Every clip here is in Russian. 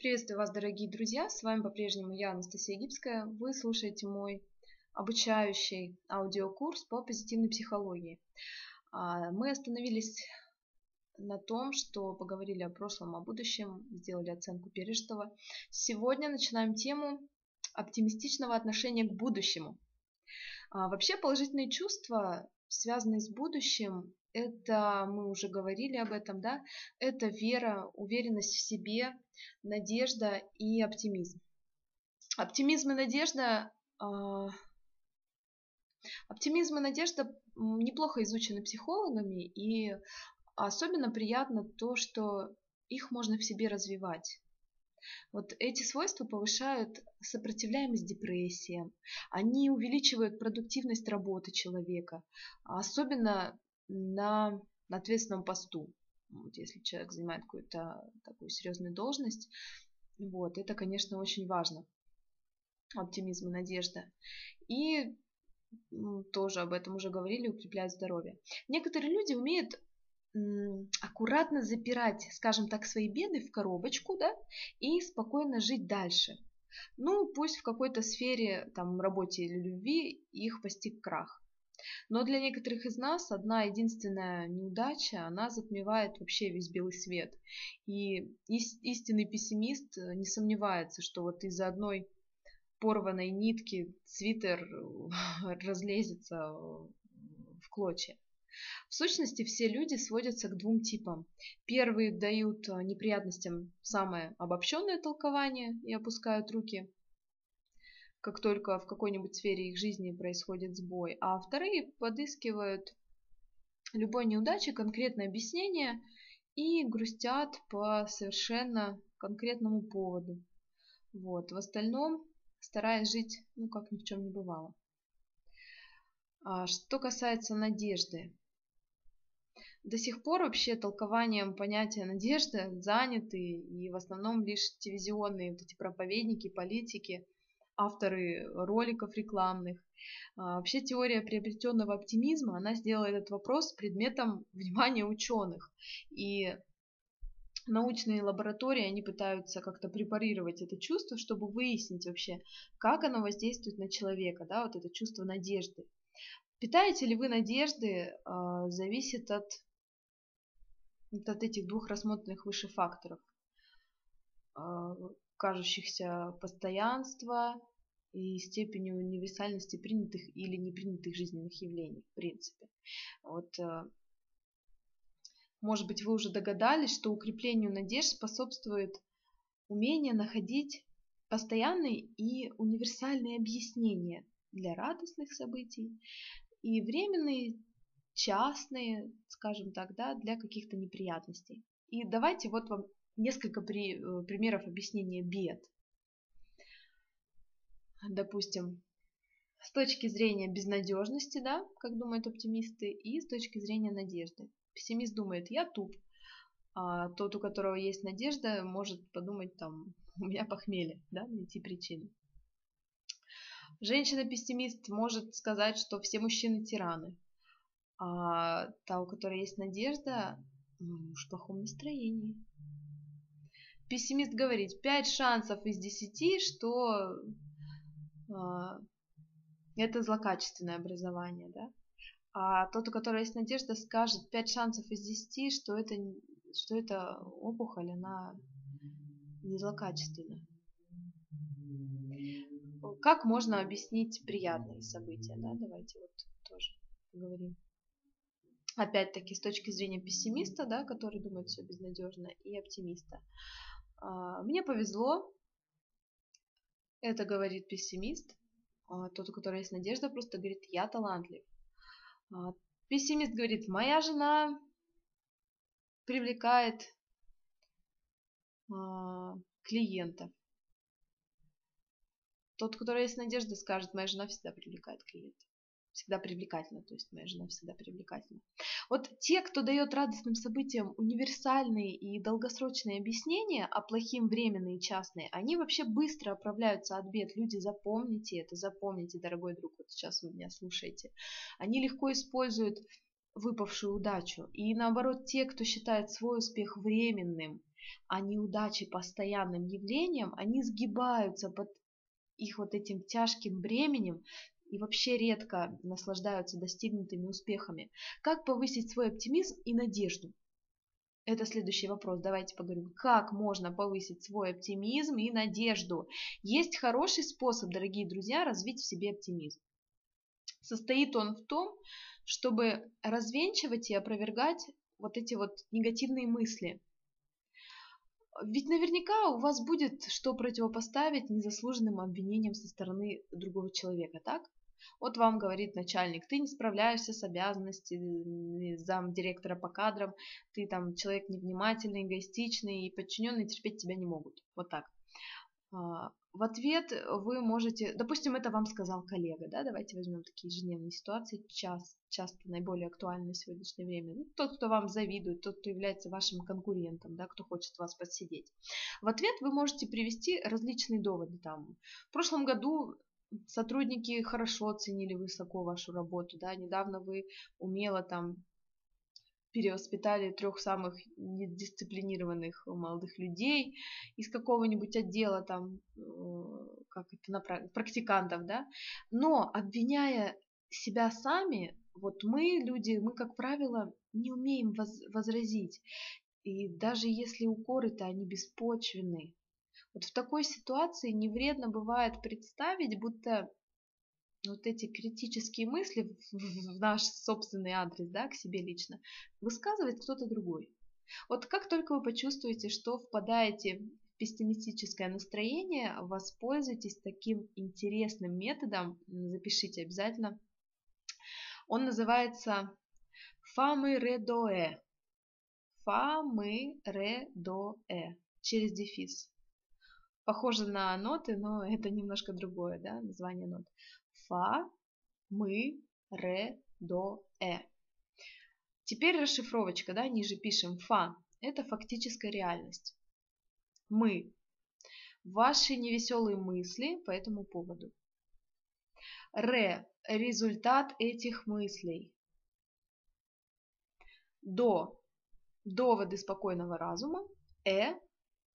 Приветствую вас, дорогие друзья! С вами по-прежнему я, Анастасия Гибская. Вы слушаете мой обучающий аудиокурс по позитивной психологии. А, мы остановились на том, что поговорили о прошлом, о будущем, сделали оценку пережитого. Сегодня начинаем тему оптимистичного отношения к будущему. А, вообще положительные чувства, связанные с будущем, это, мы уже говорили об этом, да, это вера, уверенность в себе, надежда и оптимизм. Оптимизм и надежда а, Оптимизм и надежда неплохо изучены психологами, и особенно приятно то, что их можно в себе развивать. Вот эти свойства повышают сопротивляемость депрессиям, они увеличивают продуктивность работы человека, особенно на ответственном посту. Вот если человек занимает какую-то такую серьезную должность, вот, это, конечно, очень важно. Оптимизм и надежда. И тоже об этом уже говорили, укрепляет здоровье. Некоторые люди умеют аккуратно запирать, скажем так, свои беды в коробочку, да, и спокойно жить дальше. Ну, пусть в какой-то сфере, там, работе или любви их постиг крах. Но для некоторых из нас одна единственная неудача, она затмевает вообще весь белый свет. И истинный пессимист э, не сомневается, что вот из-за одной порванной нитки свитер разлезется в клочья. В сущности, все люди сводятся к двум типам. Первые дают э, неприятностям самое обобщенное толкование и опускают руки, как только в какой-нибудь сфере их жизни происходит сбой, а вторые подыскивают любой неудаче конкретное объяснение и грустят по совершенно конкретному поводу. Вот. В остальном стараясь жить, ну, как ни в чем не бывало. А что касается надежды. До сих пор вообще толкованием понятия надежды заняты и в основном лишь телевизионные вот эти проповедники, политики, авторы роликов рекламных. А вообще теория приобретенного оптимизма, она сделала этот вопрос предметом внимания ученых. И научные лаборатории, они пытаются как-то препарировать это чувство, чтобы выяснить вообще, как оно воздействует на человека, да, вот это чувство надежды. Питаете ли вы надежды, а, зависит от, от этих двух рассмотренных выше факторов, а, кажущихся постоянства и степени универсальности принятых или непринятых жизненных явлений, в принципе. Вот а, может быть, вы уже догадались, что укреплению надежд способствует умение находить постоянные и универсальные объяснения для радостных событий и временные, частные, скажем так, да, для каких-то неприятностей. И давайте вот вам несколько при, э, примеров объяснения бед. Допустим, с точки зрения безнадежности, да, как думают оптимисты, и с точки зрения надежды. Пессимист думает, я туп, а тот, у которого есть надежда, может подумать там, у меня похмелье, да, найти причину. Женщина-пессимист может сказать, что все мужчины тираны, а та, у которой есть надежда, муж в плохом настроении. Пессимист говорит, 5 шансов из 10, что это злокачественное образование, да? А тот, у которого есть надежда, скажет 5 шансов из 10, что это, что это опухоль, она не злокачественная. Как можно объяснить приятные события? Да? Давайте вот тоже поговорим. Опять-таки, с точки зрения пессимиста, да, который думает все безнадежно, и оптимиста. А, мне повезло, это говорит пессимист. А, тот, у которого есть надежда, просто говорит, я талантлив. А, пессимист говорит, моя жена привлекает а, клиентов. Тот, у которого есть надежда, скажет, моя жена всегда привлекает клиентов всегда привлекательна, то есть моя жена всегда привлекательна. Вот те, кто дает радостным событиям универсальные и долгосрочные объяснения, а плохим временные и частные, они вообще быстро оправляются от бед. Люди, запомните это, запомните, дорогой друг, вот сейчас вы меня слушаете. Они легко используют выпавшую удачу. И наоборот, те, кто считает свой успех временным а неудачи постоянным явлением, они сгибаются под их вот этим тяжким бременем и вообще редко наслаждаются достигнутыми успехами. Как повысить свой оптимизм и надежду? Это следующий вопрос. Давайте поговорим. Как можно повысить свой оптимизм и надежду? Есть хороший способ, дорогие друзья, развить в себе оптимизм. Состоит он в том, чтобы развенчивать и опровергать вот эти вот негативные мысли. Ведь наверняка у вас будет что противопоставить незаслуженным обвинениям со стороны другого человека, так? Вот вам говорит начальник, ты не справляешься с обязанностями зам директора по кадрам, ты там человек невнимательный, эгоистичный, и подчиненные терпеть тебя не могут. Вот так. А, в ответ вы можете, допустим, это вам сказал коллега, да, давайте возьмем такие ежедневные ситуации, час, часто наиболее актуальны в сегодняшнее время. Ну, тот, кто вам завидует, тот, кто является вашим конкурентом, да, кто хочет вас подсидеть. В ответ вы можете привести различные доводы. Там, в прошлом году сотрудники хорошо оценили высоко вашу работу, да, недавно вы умело там перевоспитали трех самых недисциплинированных молодых людей из какого-нибудь отдела там, э, как это, на практикантов, да, но обвиняя себя сами, вот мы, люди, мы, как правило, не умеем воз возразить. И даже если укоры-то они беспочвенны, вот в такой ситуации не вредно бывает представить, будто вот эти критические мысли в наш собственный адрес, да, к себе лично, высказывает кто-то другой. Вот как только вы почувствуете, что впадаете в пессимистическое настроение, воспользуйтесь таким интересным методом, запишите обязательно. Он называется фамыредоэ. Фамыредоэ. Через дефис. Похоже на ноты, но это немножко другое, да, название нот. Фа, мы, ре, до, э. Теперь расшифровочка, да, ниже пишем фа. Это фактическая реальность. Мы. Ваши невеселые мысли по этому поводу. Ре. Результат этих мыслей. До. Доводы спокойного разума. Э.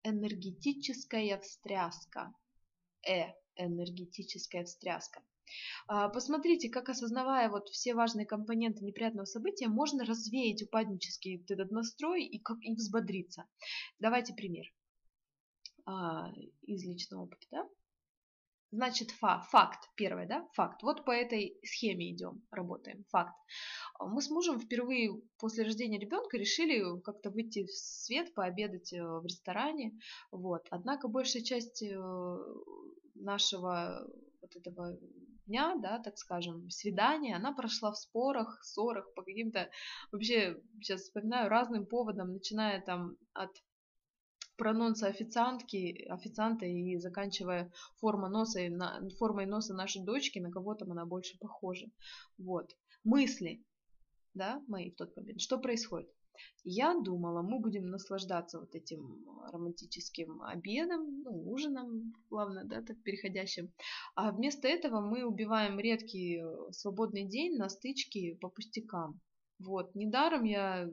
Энергетическая встряска. Э. Энергетическая встряска. А, посмотрите, как осознавая вот все важные компоненты неприятного события, можно развеять упаднический этот настрой и, как, и взбодриться. Давайте пример а, из личного опыта. Значит, фа, факт, первое, да, факт. Вот по этой схеме идем, работаем, факт. Мы с мужем впервые после рождения ребенка решили как-то выйти в свет, пообедать э, в ресторане, вот. Однако большая часть э, нашего вот этого дня, да, так скажем, свидания, она прошла в спорах, ссорах, по каким-то, вообще, сейчас вспоминаю, разным поводам, начиная там от прононса официантки, официанта и заканчивая форма носа, формой носа нашей дочки, на кого там она больше похожа. Вот. Мысли, да, мои в тот момент. Что происходит? Я думала, мы будем наслаждаться вот этим романтическим обедом, ну, ужином, главное, да, так переходящим. А вместо этого мы убиваем редкий э, свободный день на стычки по пустякам. Вот, недаром я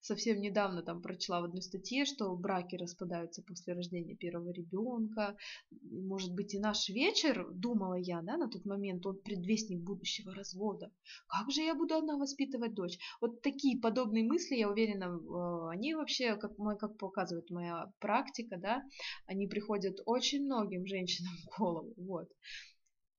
совсем недавно там прочла в одной статье, что браки распадаются после рождения первого ребенка. Может быть, и наш вечер, думала я, да, на тот момент, он предвестник будущего развода. Как же я буду одна воспитывать дочь? Вот такие подобные мысли, я уверена, э, они вообще, как, как показывает моя практика, да, они приходят очень многим женщинам в голову. Вот.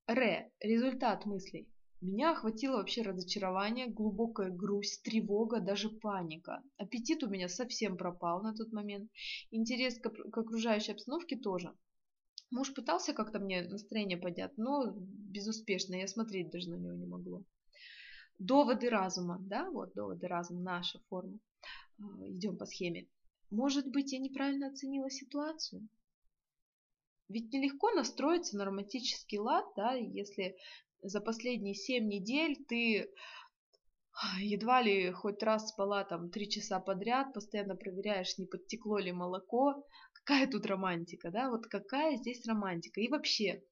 Ре. Результат мыслей. Меня охватило вообще разочарование, глубокая грусть, тревога, даже паника. Аппетит у меня совсем пропал на тот момент. Интерес к, окружающей обстановке тоже. Муж пытался как-то мне настроение поднять, но безуспешно. Я смотреть даже на него не могла. Доводы разума, да, вот доводы разума, наша форма. А, идем по схеме. Может быть, я неправильно оценила ситуацию? Ведь нелегко настроиться на романтический лад, да, если за последние семь недель ты едва ли хоть раз спала там три часа подряд, постоянно проверяешь, не подтекло ли молоко. Какая тут романтика, да? Вот какая здесь романтика? И вообще,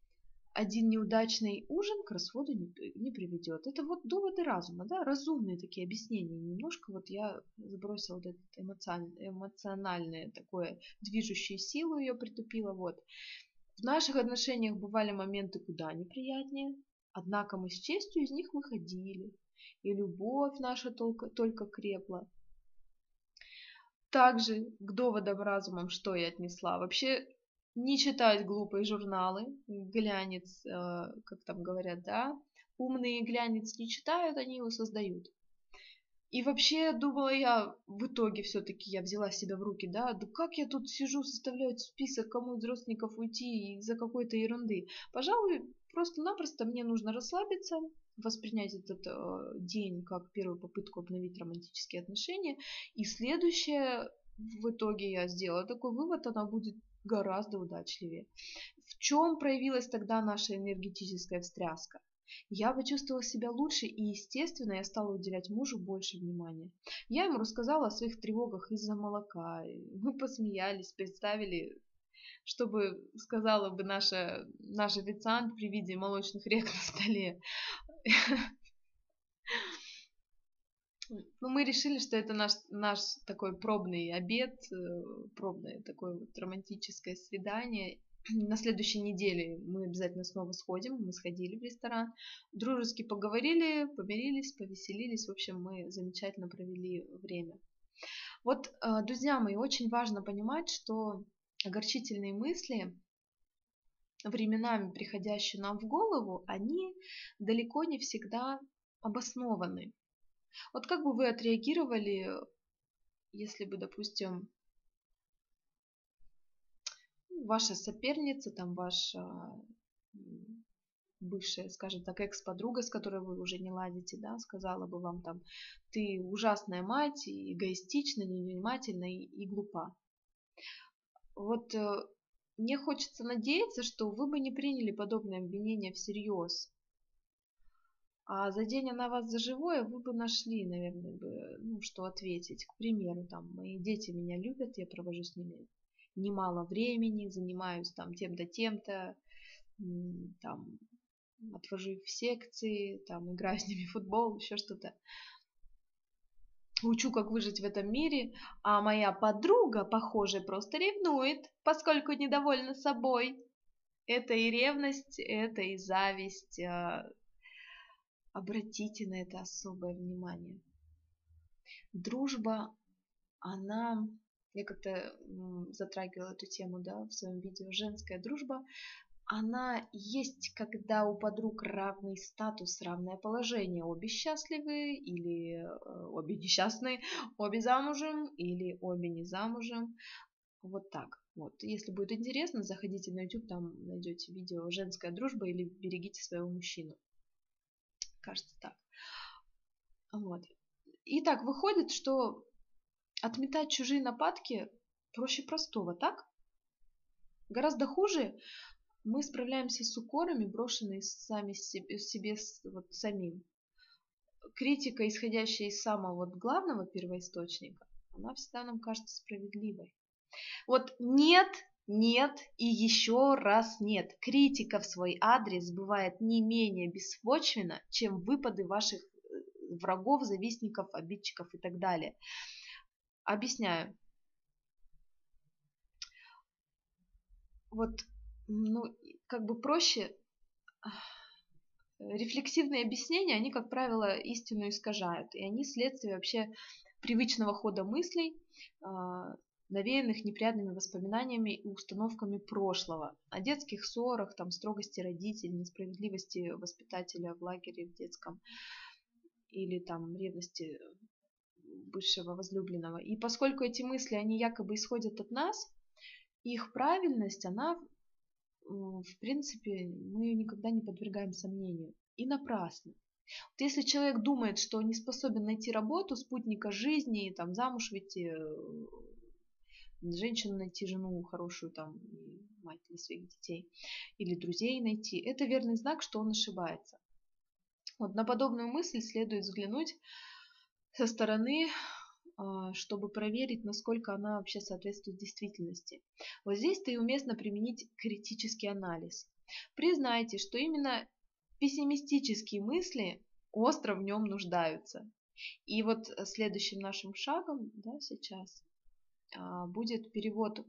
один неудачный ужин к расходу не, не приведет. Это вот доводы разума, да, разумные такие объяснения. Немножко вот я сбросила вот это эмоциональное, эмоциональное такое движущую силу, ее притупила. Вот. В наших отношениях бывали моменты куда неприятнее, однако мы с честью из них выходили, и любовь наша только, только крепла. Также к доводам разумом что я отнесла? Вообще не читать глупые журналы, глянец, э, как там говорят, да, умные глянец не читают, они его создают. И вообще, думала я, в итоге все-таки я взяла себя в руки, да, да как я тут сижу, составляю список, кому из родственников уйти из-за какой-то ерунды. Пожалуй, просто-напросто мне нужно расслабиться, воспринять этот э, день как первую попытку обновить романтические отношения. И следующее, в итоге я сделала такой вывод, она будет гораздо удачливее. В чем проявилась тогда наша энергетическая встряска? Я почувствовала себя лучше и, естественно, я стала уделять мужу больше внимания. Я ему рассказала о своих тревогах из-за молока. Мы посмеялись, представили, чтобы сказала бы наша, наш официант при виде молочных рек на столе. Ну, мы решили, что это наш, наш такой пробный обед, э, пробное такое вот романтическое свидание. На следующей неделе мы обязательно снова сходим, мы сходили в ресторан, дружески поговорили, помирились, повеселились, в общем, мы замечательно провели время. Вот, э, друзья мои, очень важно понимать, что огорчительные мысли, временами приходящие нам в голову, они далеко не всегда обоснованы. Вот как бы вы отреагировали, если бы, допустим, ваша соперница, там ваша бывшая, скажем так, экс-подруга, с которой вы уже не ладите, да, сказала бы вам там, ты ужасная мать, эгоистична, невнимательна и, и глупа. Вот э, мне хочется надеяться, что вы бы не приняли подобное обвинение всерьез. А за день она вас за живое, вы бы нашли, наверное, бы, ну, что ответить. К примеру, там, мои дети меня любят, я провожу с ними немало времени, занимаюсь там тем-то, тем-то, там, отвожу их в секции, там, играю с ними в футбол, еще что-то. Учу, как выжить в этом мире, а моя подруга, похоже, просто ревнует, поскольку недовольна собой. Это и ревность, это и зависть, а, обратите на это особое внимание. Дружба, она, я как-то затрагивала эту тему, да, в своем видео, женская дружба, она есть, когда у подруг равный статус, равное положение. Обе счастливы или э, обе несчастны, обе замужем или обе не замужем. Вот так. Вот. Если будет интересно, заходите на YouTube, там найдете видео «Женская дружба» или «Берегите своего мужчину» кажется так. Вот. И так выходит, что отметать чужие нападки проще простого, так? Гораздо хуже мы справляемся с укорами, брошенные сами себе, себе вот самим. Критика, исходящая из самого вот главного первоисточника, она всегда нам кажется справедливой. Вот нет нет и еще раз нет. Критика в свой адрес бывает не менее беспочвенна, чем выпады ваших э, врагов, завистников, обидчиков и так далее. Объясняю. Вот, ну, как бы проще, рефлексивные объяснения, они, как правило, истину искажают, и они следствие вообще привычного хода мыслей, а, навеянных неприятными воспоминаниями и установками прошлого, о детских ссорах, там, строгости родителей, несправедливости воспитателя в лагере в детском или там ревности бывшего возлюбленного. И поскольку эти мысли, они якобы исходят от нас, их правильность, она, в принципе, мы ее никогда не подвергаем сомнению. И напрасно. Вот если человек думает, что не способен найти работу, спутника жизни, там, замуж выйти, женщину найти, жену хорошую, там, мать для своих детей, или друзей найти, это верный знак, что он ошибается. Вот на подобную мысль следует взглянуть со стороны, чтобы проверить, насколько она вообще соответствует действительности. Вот здесь-то и уместно применить критический анализ. Признайте, что именно пессимистические мысли остро в нем нуждаются. И вот следующим нашим шагом да, сейчас а, будет перевод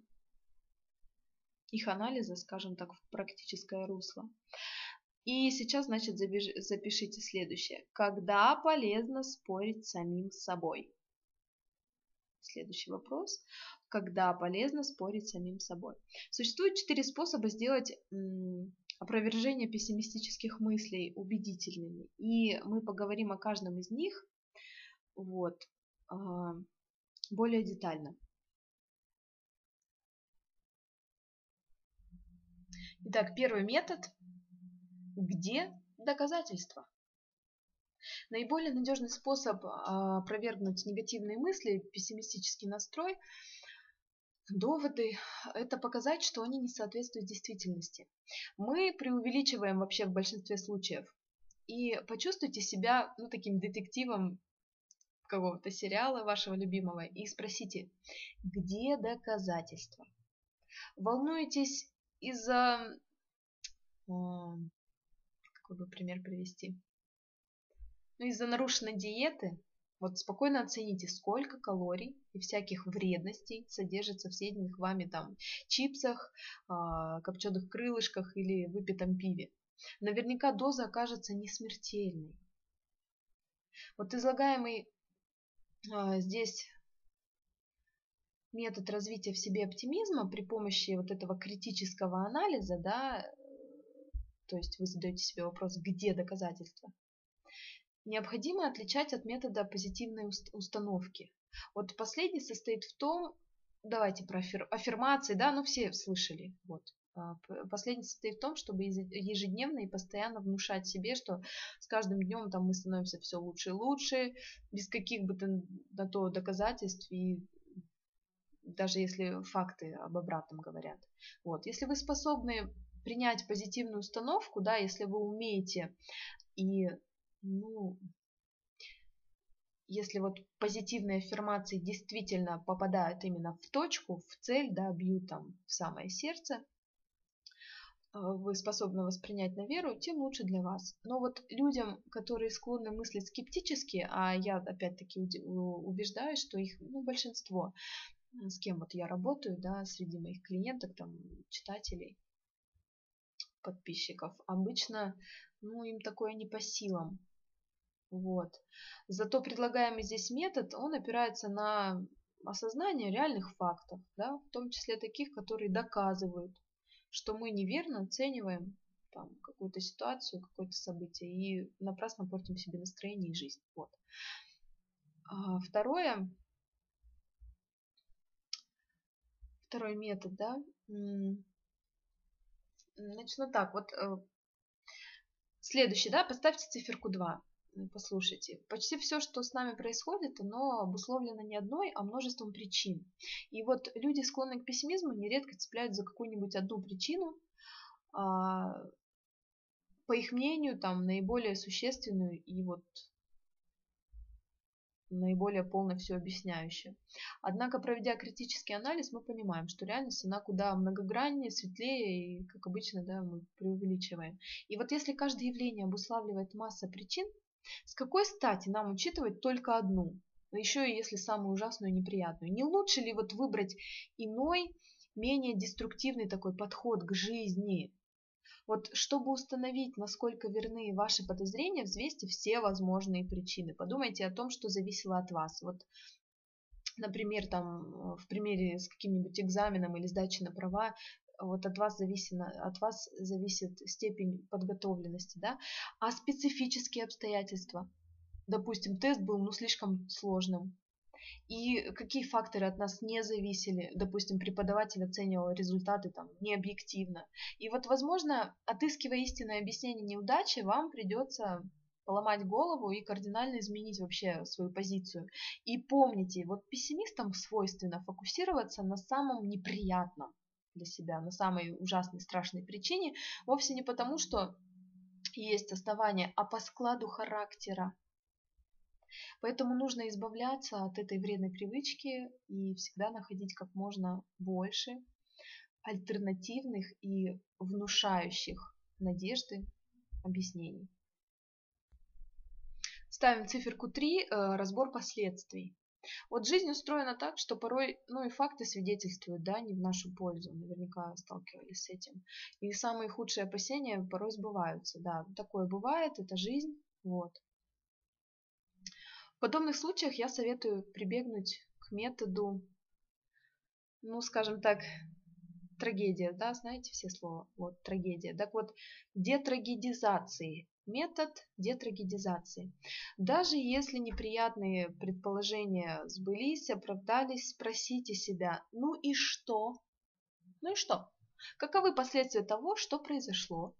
их анализа, скажем так, в практическое русло. И сейчас, значит, запишите следующее. Когда полезно спорить с самим собой? Следующий вопрос. Когда полезно спорить с самим собой? Существует четыре способа сделать опровержение пессимистических мыслей убедительными. И мы поговорим о каждом из них вот, а, более детально. Итак, первый метод. Где доказательства? Наиболее надежный способ а, опровергнуть негативные мысли, пессимистический настрой, доводы – это показать, что они не соответствуют действительности. Мы преувеличиваем вообще в большинстве случаев. И почувствуйте себя ну, таким детективом какого-то сериала вашего любимого и спросите, где доказательства? Волнуетесь из-за... Какой бы пример привести? Ну, из-за нарушенной диеты, вот спокойно оцените, сколько калорий и всяких вредностей содержится в съеденных вами там чипсах, а, копченых крылышках или выпитом пиве. Наверняка доза окажется не смертельной. Вот излагаемый а, здесь метод развития в себе оптимизма при помощи вот этого критического анализа, да, то есть вы задаете себе вопрос, где доказательства, необходимо отличать от метода позитивной установки. Вот последний состоит в том, давайте про аффирмации, да, ну все слышали, вот. А, последний состоит в том, чтобы ежедневно и постоянно внушать себе, что с каждым днем там мы становимся все лучше и лучше, без каких бы то на то доказательств и даже если факты об обратном говорят. Вот. Если вы способны принять позитивную установку, да, если вы умеете и, ну, если вот позитивные аффирмации действительно попадают именно в точку, в цель, да, бьют там в самое сердце, а, вы способны воспринять на веру, тем лучше для вас. Но вот людям, которые склонны мыслить скептически, а я опять-таки убеждаюсь, что их ну, большинство, с кем вот я работаю, да, среди моих клиенток, там, читателей, подписчиков, обычно, ну, им такое не по силам. Вот. Зато предлагаемый здесь метод, он опирается на осознание реальных фактов, да, в том числе таких, которые доказывают, что мы неверно оцениваем там какую-то ситуацию, какое-то событие и напрасно портим себе настроение и жизнь. Вот. А второе, второй метод, да, начну так, вот э, следующий, да, поставьте циферку 2, послушайте. Почти все, что с нами происходит, оно обусловлено не одной, а множеством причин. И вот люди, склонные к пессимизму, нередко цепляют за какую-нибудь одну причину, а, по их мнению, там, наиболее существенную и вот наиболее полно все объясняющее. Однако, проведя критический анализ, мы понимаем, что реальность, она куда многограннее, светлее, и, как обычно, да, мы преувеличиваем. И вот если каждое явление обуславливает масса причин, с какой стати нам учитывать только одну, еще и если самую ужасную и неприятную? Не лучше ли вот выбрать иной, менее деструктивный такой подход к жизни, вот чтобы установить, насколько верны ваши подозрения, взвесьте все возможные причины. Подумайте о том, что зависело от вас. Вот, например, там в примере с каким-нибудь экзаменом или сдачей на права, вот от вас зависит, от вас зависит степень подготовленности, да, а специфические обстоятельства. Допустим, тест был ну, слишком сложным, и какие факторы от нас не зависели. Допустим, преподаватель оценивал результаты там не объективно. И вот, возможно, отыскивая истинное объяснение неудачи, вам придется поломать голову и кардинально изменить вообще свою позицию. И помните, вот пессимистам свойственно фокусироваться на самом неприятном для себя, на самой ужасной, страшной причине, вовсе не потому, что есть основания, а по складу характера. Поэтому нужно избавляться от этой вредной привычки и всегда находить как можно больше альтернативных и внушающих надежды объяснений. Ставим циферку 3, э, разбор последствий. Вот жизнь устроена так, что порой, ну и факты свидетельствуют, да, не в нашу пользу. Наверняка сталкивались с этим. И самые худшие опасения порой сбываются, да. Такое бывает, это жизнь, вот. В подобных случаях я советую прибегнуть к методу, ну, скажем так, трагедия, да, знаете все слова, вот, трагедия. Так вот, детрагедизации, метод детрагедизации. Даже если неприятные предположения сбылись, оправдались, спросите себя, ну и что? Ну и что? Каковы последствия того, что произошло?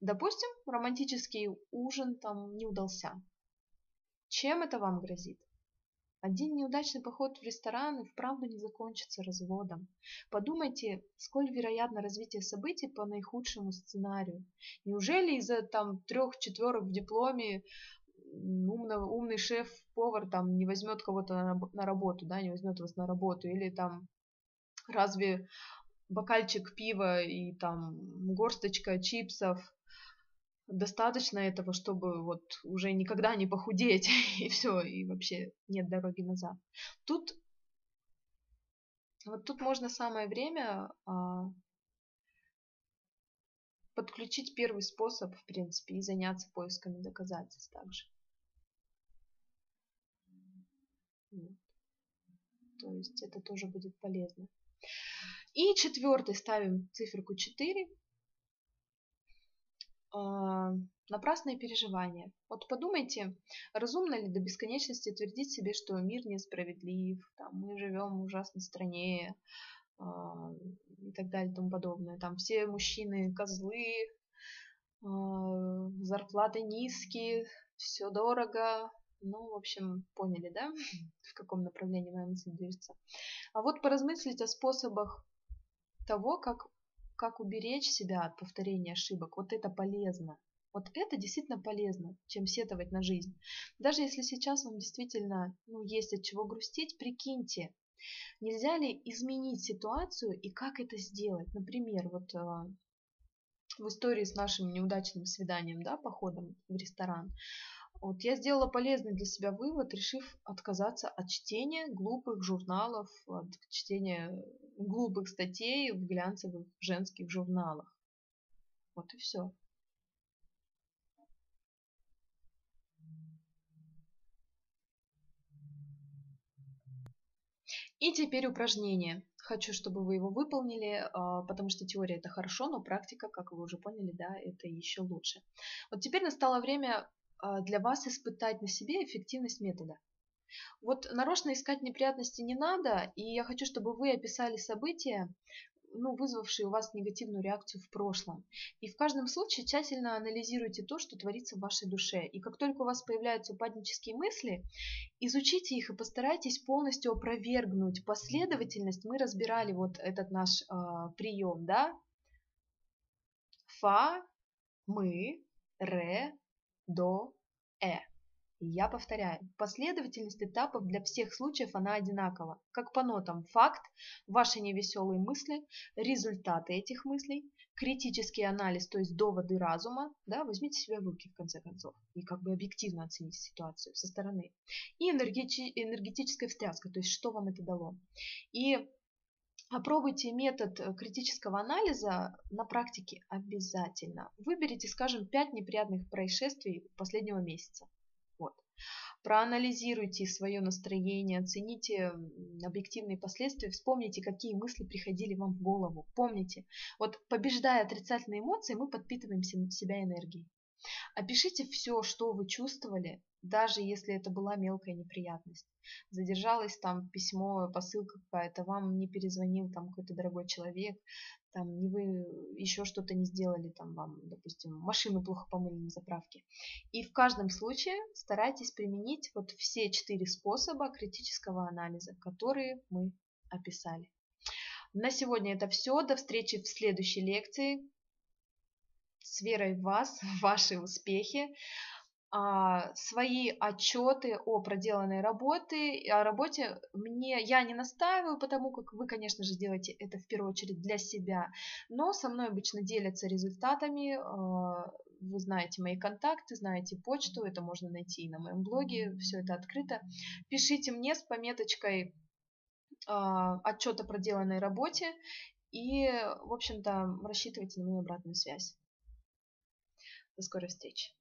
Допустим, романтический ужин там не удался. Чем это вам грозит? Один неудачный поход в ресторан и вправду не закончится разводом. Подумайте, сколь вероятно развитие событий по наихудшему сценарию. Неужели из-за там трех четверок в дипломе умный, умный шеф-повар там не возьмет кого-то на, на работу, да, не возьмет вас на работу, или там разве бокальчик пива и там горсточка чипсов достаточно этого, чтобы вот уже никогда не похудеть, и все, и вообще нет дороги назад. Тут вот тут можно самое время а, подключить первый способ, в принципе, и заняться поисками доказательств также. Вот. То есть это тоже будет полезно. И четвертый ставим циферку 4 а, напрасные переживания. Вот подумайте, разумно ли до бесконечности твердить себе, что мир несправедлив, там, мы живем в ужасной стране э, и так далее и тому подобное. Там все мужчины козлы, э, зарплаты низкие, все дорого. Ну, в общем, поняли, да, в каком направлении моя мысль движется. А вот поразмыслить о способах того, как как уберечь себя от повторения ошибок, вот это полезно. Вот это действительно полезно, чем сетовать на жизнь. Даже если сейчас вам действительно ну, есть от чего грустить, прикиньте, нельзя ли изменить ситуацию и как это сделать. Например, вот э, в истории с нашим неудачным свиданием, да, походом в ресторан, вот я сделала полезный для себя вывод, решив отказаться от чтения глупых журналов, от чтения глупых статей в глянцевых женских журналах. Вот и все. И теперь упражнение. Хочу, чтобы вы его выполнили, а, потому что теория это хорошо, но практика, как вы уже поняли, да, это еще лучше. Вот теперь настало время для вас испытать на себе эффективность метода. Вот нарочно искать неприятности не надо, и я хочу, чтобы вы описали события, ну, вызвавшие у вас негативную реакцию в прошлом. И в каждом случае тщательно анализируйте то, что творится в вашей душе. И как только у вас появляются упаднические мысли, изучите их и постарайтесь полностью опровергнуть последовательность. Мы разбирали вот этот наш э, прием, да? Фа, мы, ре, до, э. я повторяю, последовательность этапов для всех случаев она одинакова. Как по нотам факт, ваши невеселые мысли, результаты этих мыслей, критический анализ, то есть доводы разума, да, возьмите себя в руки в конце концов и как бы объективно оцените ситуацию со стороны. И энергети энергетическая встряска, то есть что вам это дало. И Попробуйте метод э, критического анализа на практике обязательно. Выберите, скажем, 5 неприятных происшествий последнего месяца. Вот. Проанализируйте свое настроение, оцените объективные последствия, вспомните, какие мысли приходили вам в голову. Помните, вот побеждая отрицательные эмоции, мы подпитываем себя энергией. Опишите все, что вы чувствовали, даже если это была мелкая неприятность. Задержалось там письмо, посылка какая-то, вам не перезвонил там какой-то дорогой человек, там не вы еще что-то не сделали, там вам, допустим, машину плохо помыли на заправке. И в каждом случае старайтесь применить вот все четыре способа критического анализа, которые мы описали. На сегодня это все. До встречи в следующей лекции. С верой в вас, в ваши успехи. а, свои отчеты о проделанной работе, о работе мне я не настаиваю, потому как вы, конечно же, делаете это в первую очередь для себя, но со мной обычно делятся результатами, а, вы знаете мои контакты, знаете почту, это можно найти и на моем блоге, все это открыто. Пишите мне с пометочкой а, отчет о проделанной работе и, в общем-то, рассчитывайте на мою обратную связь. До скорой встречи.